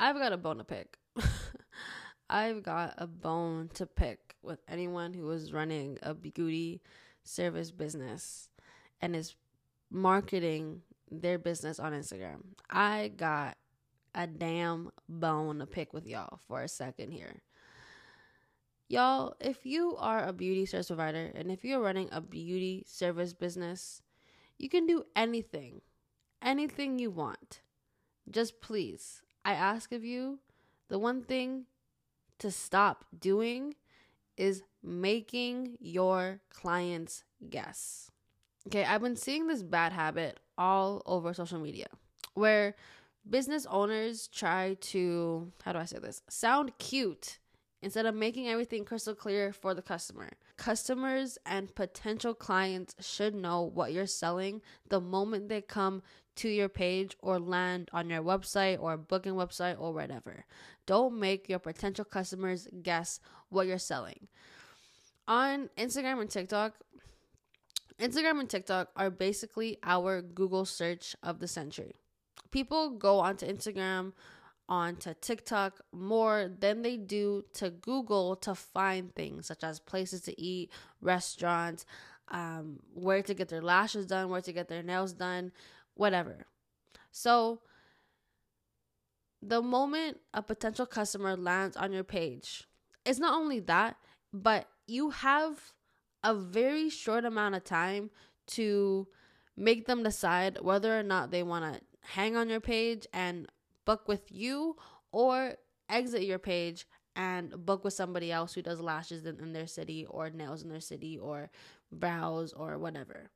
I've got a bone to pick. I've got a bone to pick with anyone who is running a beauty service business and is marketing their business on Instagram. I got a damn bone to pick with y'all for a second here. Y'all, if you are a beauty service provider and if you're running a beauty service business, you can do anything, anything you want. Just please, I ask of you, the one thing to stop doing is making your clients guess. Okay, I've been seeing this bad habit all over social media where business owners try to, how do I say this, sound cute instead of making everything crystal clear for the customer. Customers and potential clients should know what you're selling the moment they come to your page or land on your website or booking website or whatever. Don't make your potential customers guess what you're selling. On Instagram and TikTok, Instagram and TikTok are basically our Google search of the century. People go onto Instagram onto TikTok more than they do to Google to find things such as places to eat, restaurants, um, where to get their lashes done, where to get their nails done, whatever. So, the moment a potential customer lands on your page, it's not only that, but you have a very short amount of time to make them decide whether or not they want to hang on your page and book with you or exit your page and book with somebody else who does lashes in, in their city or nails in their city or brows or whatever.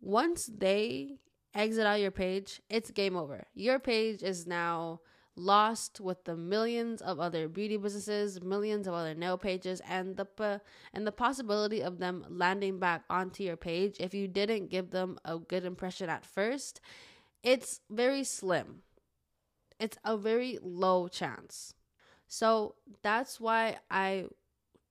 Once they exit out your page, it's game over. Your page is now lost with the millions of other beauty businesses, millions of other nail pages, and the and the possibility of them landing back onto your page if you didn't give them a good impression at first, it's very slim it's a very low chance. So that's why I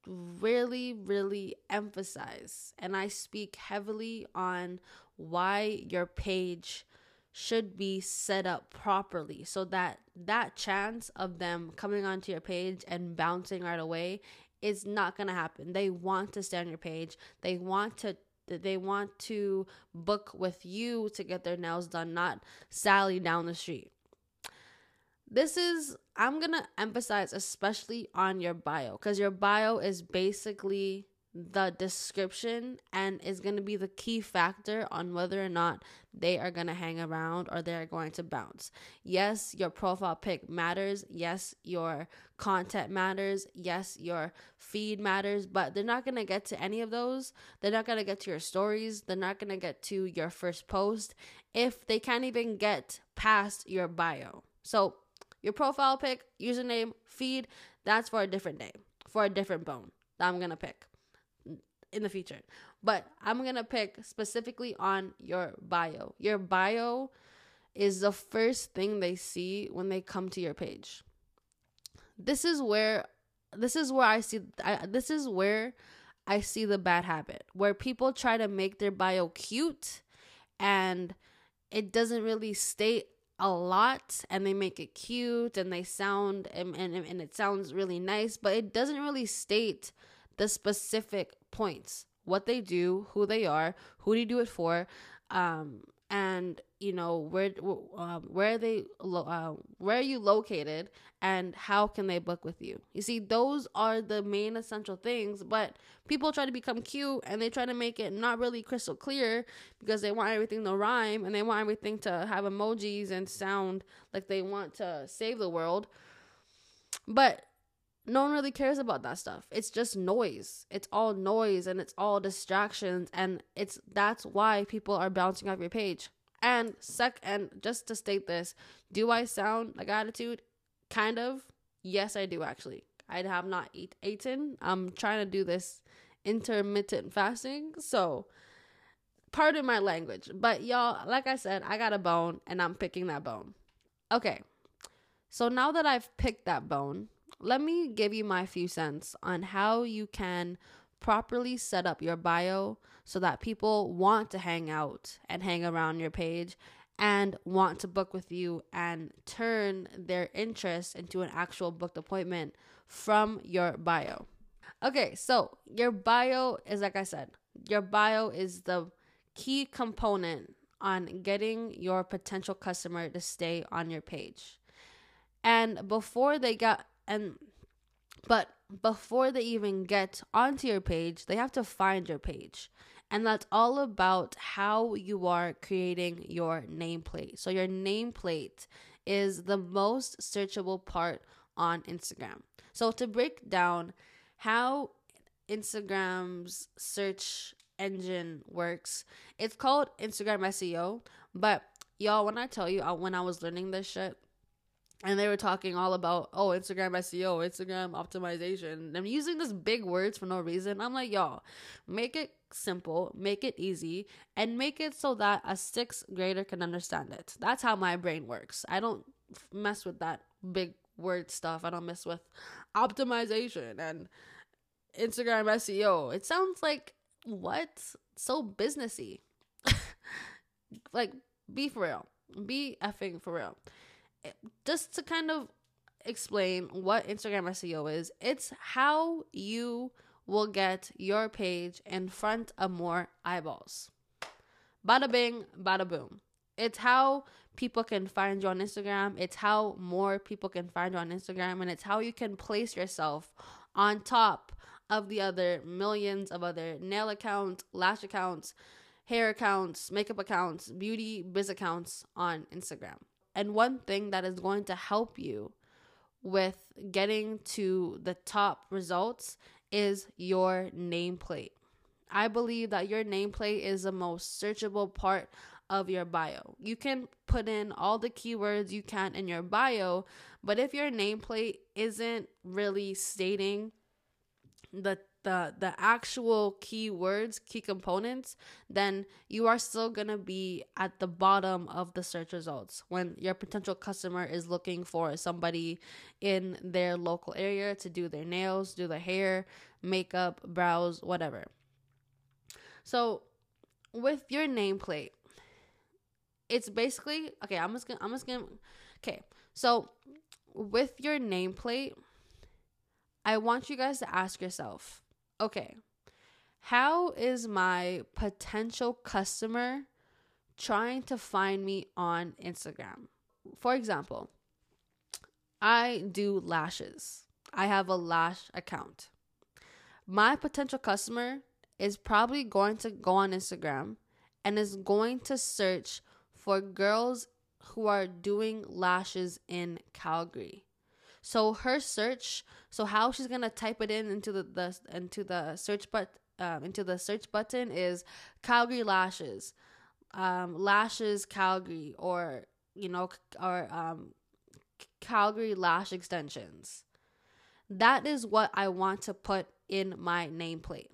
really, really emphasize and I speak heavily on why your page should be set up properly so that that chance of them coming onto your page and bouncing right away is not going to happen. They want to stay on your page. They want to they want to book with you to get their nails done, not Sally down the street. This is, I'm going to emphasize especially on your bio because your bio is basically the description and is going to be the key factor on whether or not they are going to hang around or they're going to bounce. Yes, your profile pic matters. Yes, your content matters. Yes, your feed matters, but they're not going to get to any of those. They're not going to get to your stories. They're not going to get to your first post if they can't even get past your bio. So, your profile pic, username, feed, that's for a different day, for a different bone that I'm going to pick in the future. But I'm going to pick specifically on your bio. Your bio is the first thing they see when they come to your page. This is where this is where I see I, this is where I see the bad habit where people try to make their bio cute and it doesn't really state a lot and they make it cute and they sound and, and, and it sounds really nice, but it doesn't really state the specific points what they do, who they are, who do you do it for, um, and you know where um, where they uh, where are you located and how can they book with you? You see those are the main essential things but people try to become cute and they try to make it not really crystal clear because they want everything to rhyme and they want everything to have emojis and sound like they want to save the world. But no one really cares about that stuff. It's just noise. It's all noise and it's all distractions and it's that's why people are bouncing off your page. And sec and just to state this, do I sound like attitude? Kind of. Yes, I do actually. I have not eat, eaten. I'm trying to do this intermittent fasting, so pardon my language. But y'all, like I said, I got a bone and I'm picking that bone. Okay. So now that I've picked that bone, let me give you my few cents on how you can properly set up your bio so that people want to hang out and hang around your page and want to book with you and turn their interest into an actual booked appointment from your bio. Okay, so your bio is like I said, your bio is the key component on getting your potential customer to stay on your page. And before they got and but before they even get onto your page, they have to find your page. And that's all about how you are creating your nameplate. So, your nameplate is the most searchable part on Instagram. So, to break down how Instagram's search engine works, it's called Instagram SEO. But, y'all, when I tell you, uh, when I was learning this shit, and they were talking all about oh Instagram SEO, Instagram optimization. I'm using this big words for no reason. I'm like, y'all, make it simple, make it easy, and make it so that a sixth grader can understand it. That's how my brain works. I don't mess with that big word stuff. I don't mess with optimization and Instagram SEO. It sounds like what? So businessy. like, be for real. Be effing for real just to kind of explain what Instagram SEO is, it's how you will get your page in front of more eyeballs. Bada bing, bada boom. It's how people can find you on Instagram. It's how more people can find you on Instagram. And it's how you can place yourself on top of the other millions of other nail accounts, lash accounts, hair accounts, makeup accounts, beauty biz accounts on Instagram. And one thing that is going to help you with getting to the top results is your nameplate. I believe that your nameplate is the most searchable part of your bio. You can put in all the keywords you can in your bio, but if your nameplate isn't really stating the the the actual keywords, key components, then you are still going to be at the bottom of the search results when your potential customer is looking for somebody in their local area to do their nails, do their hair, makeup, brows, whatever. So, with your nameplate, it's basically okay, I'm just to I'm just to Okay. So, with your nameplate, I want you guys to ask yourself okay, how is my potential customer trying to find me on Instagram? For example, I do lashes. I have a lash account. My potential customer is probably going to go on Instagram and is going to search for girls who are doing lashes in Calgary. So her search, so how she's gonna type it in into the, the into the search but um, into the search button is Calgary lashes, um, lashes Calgary, or you know, or um, Calgary lash extensions. That is what I want to put in my nameplate.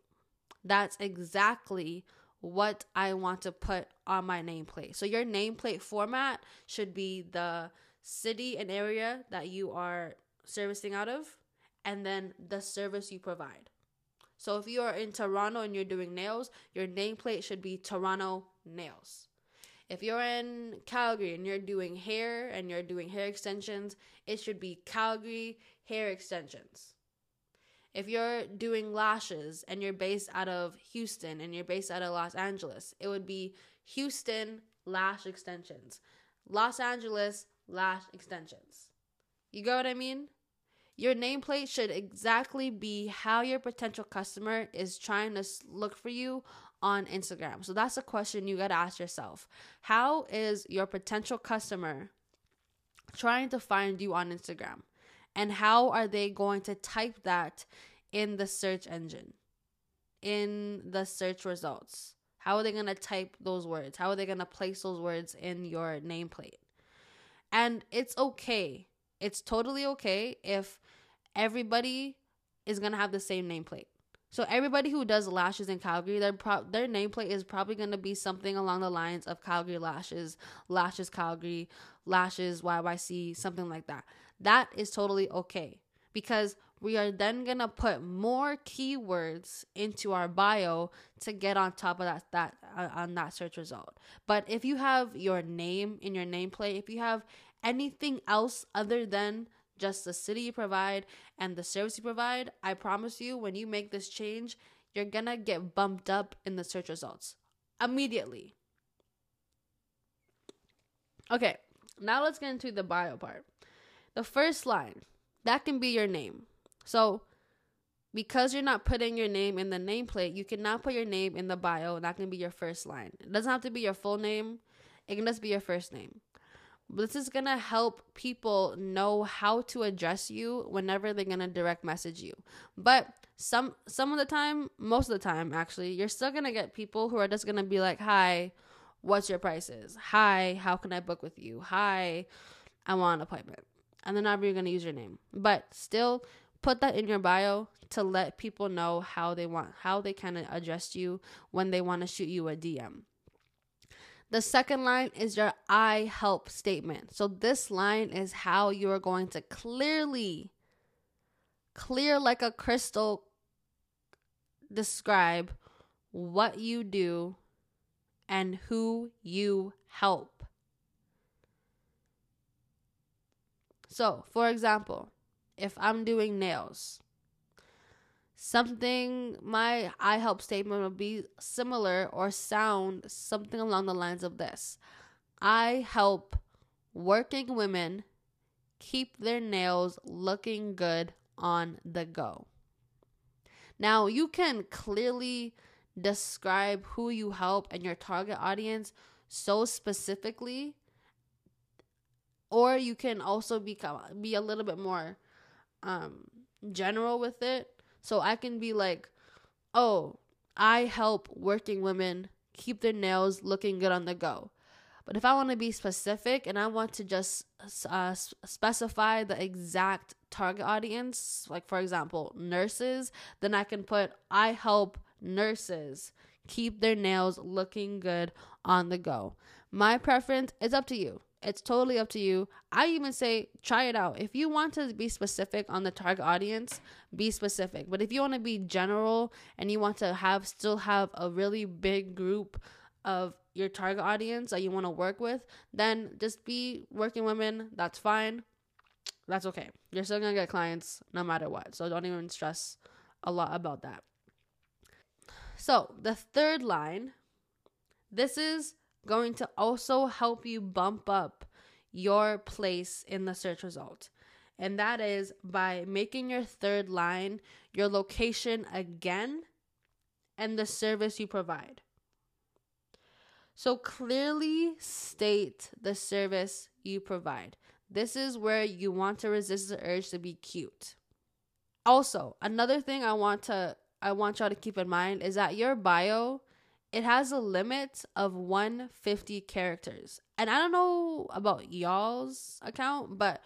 That's exactly what I want to put on my nameplate. So your nameplate format should be the city and area that you are servicing out of, and then the service you provide. So if you are in Toronto and you're doing nails, your nameplate should be Toronto Nails. If you're in Calgary and you're doing hair and you're doing hair extensions, it should be Calgary Hair Extensions. If you're doing lashes and you're based out of Houston and you're based out of Los Angeles, it would be Houston Lash Extensions. Los Angeles Lash Extensions. You get what I mean? Your nameplate should exactly be how your potential customer is trying to look for you on Instagram. So that's a question you got to ask yourself. How is your potential customer trying to find you on Instagram? And how are they going to type that in the search engine, in the search results? How are they going to type those words? How are they going to place those words in your nameplate? And it's okay it's totally okay if everybody is gonna have the same nameplate. So everybody who does lashes in Calgary, their pro- their nameplate is probably gonna be something along the lines of Calgary lashes, lashes Calgary, lashes YYC, something like that. That is totally okay because we are then gonna put more keywords into our bio to get on top of that that uh, on that search result. But if you have your name in your nameplate, if you have anything else other than just the city you provide and the service you provide, I promise you, when you make this change, you're gonna get bumped up in the search results immediately. Okay, now let's get into the bio part. The first line that can be your name. So, because you're not putting your name in the nameplate, you cannot put your name in the bio. That can be your first line. It doesn't have to be your full name, it can just be your first name. This is gonna help people know how to address you whenever they're gonna direct message you. But some some of the time, most of the time actually, you're still gonna get people who are just gonna be like, Hi, what's your prices? Hi, how can I book with you? Hi, I want an appointment. And then never you're gonna use your name. But still put that in your bio to let people know how they want how they kind of address you when they want to shoot you a DM. The second line is your I help statement. So this line is how you are going to clearly, clear like a crystal, describe what you do and who you help. So, for example, if I'm doing nails, something my I help statement would be similar or sound something along the lines of this. I help working women keep their nails looking good on the go. Now, you can clearly describe who you help and your target audience so specifically or you can also become be a little bit more um general with it so I can be like, oh, I help working women keep their nails looking good on the go. But if I want to be specific and I want to just uh, specify the exact target audience, like for example, nurses, then I can put I help nurses keep their nails looking good on the go. My preference is up to you. It's totally up to you. I even say try it out. If you want to be specific on the target audience, be specific. But if you want to be general and you want to have still have a really big group of your target audience that you want to work with, then just be working women. That's fine. That's okay. You're still going to get clients no matter what. So don't even stress a lot about that. So, the third line, this is going to also help you bump up your place in the search result. And that is by making your third line your location again and the service you provide. So clearly state the service you provide. This is where you want to resist the urge to be cute. Also, another thing I want to I want y'all to keep in mind is that your bio it has a limit of 150 characters. And I don't know about y'all's account, but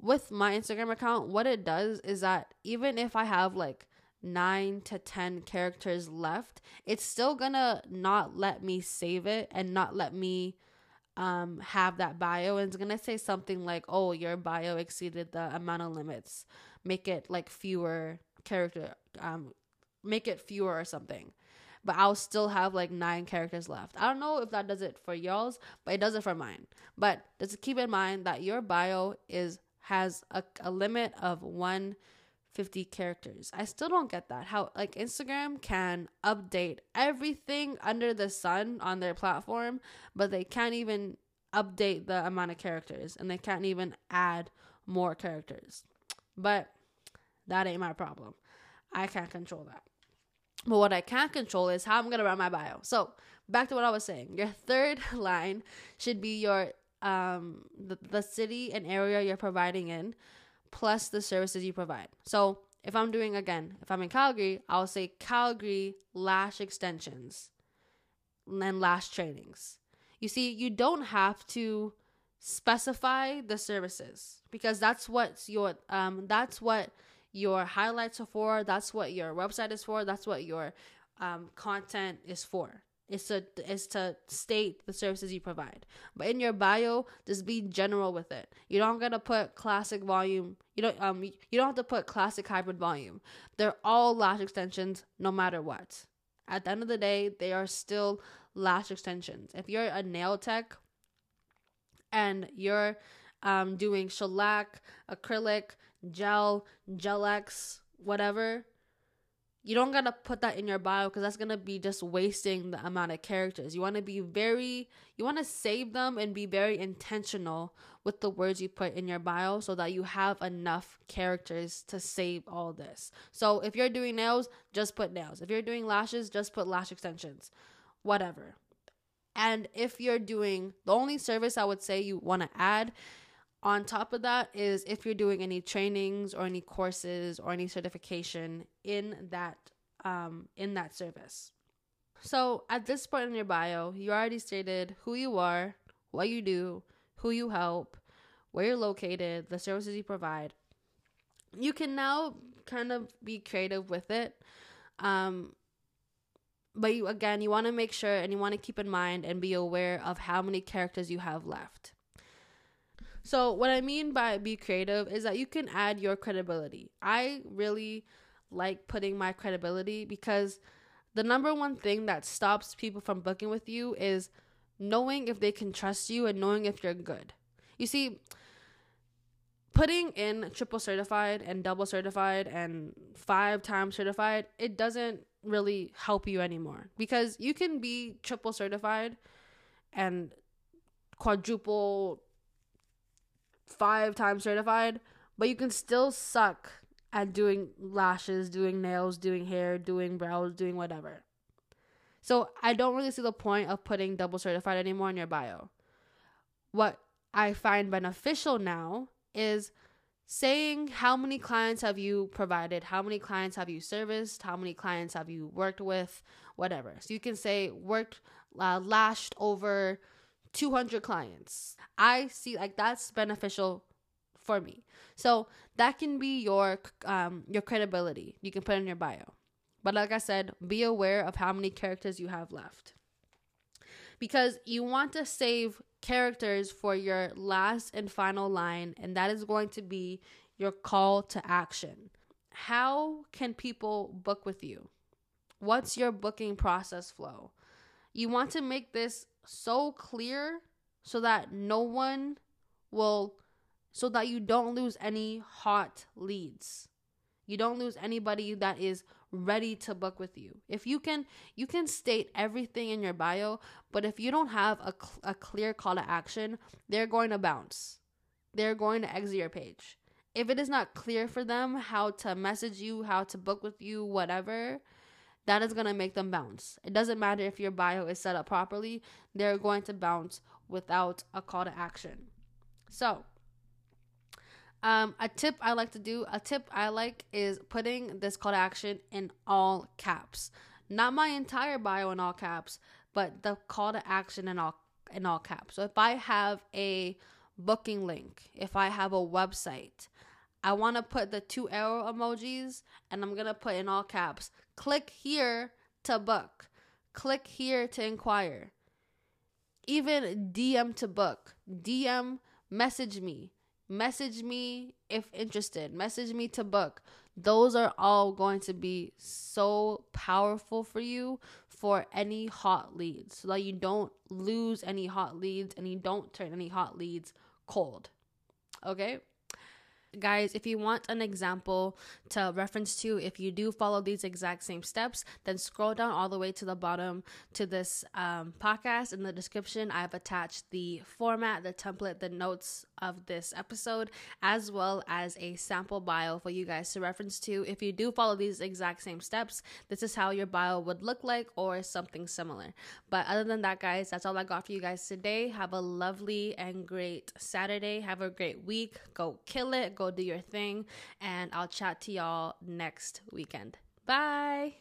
with my Instagram account, what it does is that even if I have like 9 to 10 characters left, it's still gonna not let me save it and not let me um have that bio. And it's gonna say something like oh your bio exceeded the amount of limits. Make it like fewer character um make it fewer or something but I'll still have like nine characters left. I don't know if that does it for y'all's, but it does it for mine. But just keep in mind that your bio is has a, a limit of 150 characters. I still don't get that. How like Instagram can update everything under the sun on their platform, but they can't even update the amount of characters and they can't even add more characters. But that ain't my problem. I can't control that. But what I can't control is how I'm to write my bio. So, back to what I was saying. Your third line should be your um the, the city and area you're providing in plus the services you provide. So, if I'm doing again, if I'm in Calgary, I'll say Calgary lash extensions and lash trainings. You see, you don't have to specify the services because that's what's your um that's what your highlights are for. That's what your website is for. That's what your um, content is for. is to is to state the services you provide. But in your bio, just be general with it. You don't gotta put classic volume. You don't um you don't have to put classic hybrid volume. They're all lash extensions no matter what. At the end of the day, they are still lash extensions. If you're a nail tech and you're um doing shellac, acrylic, gel, gel X, whatever, you don't gotta put that in your bio because that's gonna be just wasting the amount of characters. You wanna be very, you wanna save them and be very intentional with the words you put in your bio so that you have enough characters to save all this. So if you're doing nails, just put nails. If you're doing lashes, just put lash extensions, whatever. And if you're doing the only service I would say you wanna add on top of that is if you're doing any trainings or any courses or any certification in that um, in that service. So at this point in your bio, you already stated who you are, what you do, who you help, where you're located, the services you provide. You can now kind of be creative with it. Um, but you again, you want to make sure and you want to keep in mind and be aware of how many characters you have left. So, what I mean by be creative is that you can add your credibility. I really like putting my credibility because the number one thing that stops people from booking with you is knowing if they can trust you and knowing if you're good. You see, putting in triple certified and double certified and five times certified, it doesn't really help you anymore because you can be triple certified and quadruple five times certified, but you can still suck at doing lashes, doing nails, doing hair, doing brows, doing whatever. So I don't really see the point of putting double certified anymore in your bio. What I find beneficial now is saying how many clients have you provided, how many clients have you serviced, how many clients have you worked with, whatever. So you can say worked, uh, lashed over 200 clients. I see like that's beneficial for me. So that can be your um your credibility. You can put in your bio. But like I said, be aware of how many characters you have left. Because you want to save characters for your last and final line and that is going to be your call to action. How can people book with you? What's your booking process flow? You want to make this so clear so that no one will so that you don't lose any hot leads. You don't lose anybody that is ready to book with you. If you can you can state everything in your bio, but if you don't have a, a clear call to action, they're going to bounce. They're going to exit your page. If it is not clear for them how to message you, how to book with you, whatever, that is going to make them bounce. It doesn't matter if your bio is set up properly, they're going to bounce without a call to action. So, um, a tip I like to do, a tip I like is putting this call to action in all caps. Not my entire bio in all caps, but the call to action in all in all caps. So if I have a booking link, if I have a website, I want to put the two arrow emojis and I'm going to put in all caps click here to book, click here to inquire. Even DM to book, DM, message me, message me if interested, message me to book. Those are all going to be so powerful for you for any hot leads so that you don't lose any hot leads and you don't turn any hot leads cold. Okay? Guys if you want an example to reference to if you do follow these exact same steps then scroll down all the way to the bottom to this um, podcast. In the description i've attached the format the template the notes of this episode as well as a sample bio for you guys to reference to. If you do follow these exact same steps this is how your bio would look like or something similar. But other than that guys that's all i got for you guys today. Have a lovely and great saturday. Have a great week. Go kill it. Go do your thing, and I'll chat to y'all next weekend. Bye.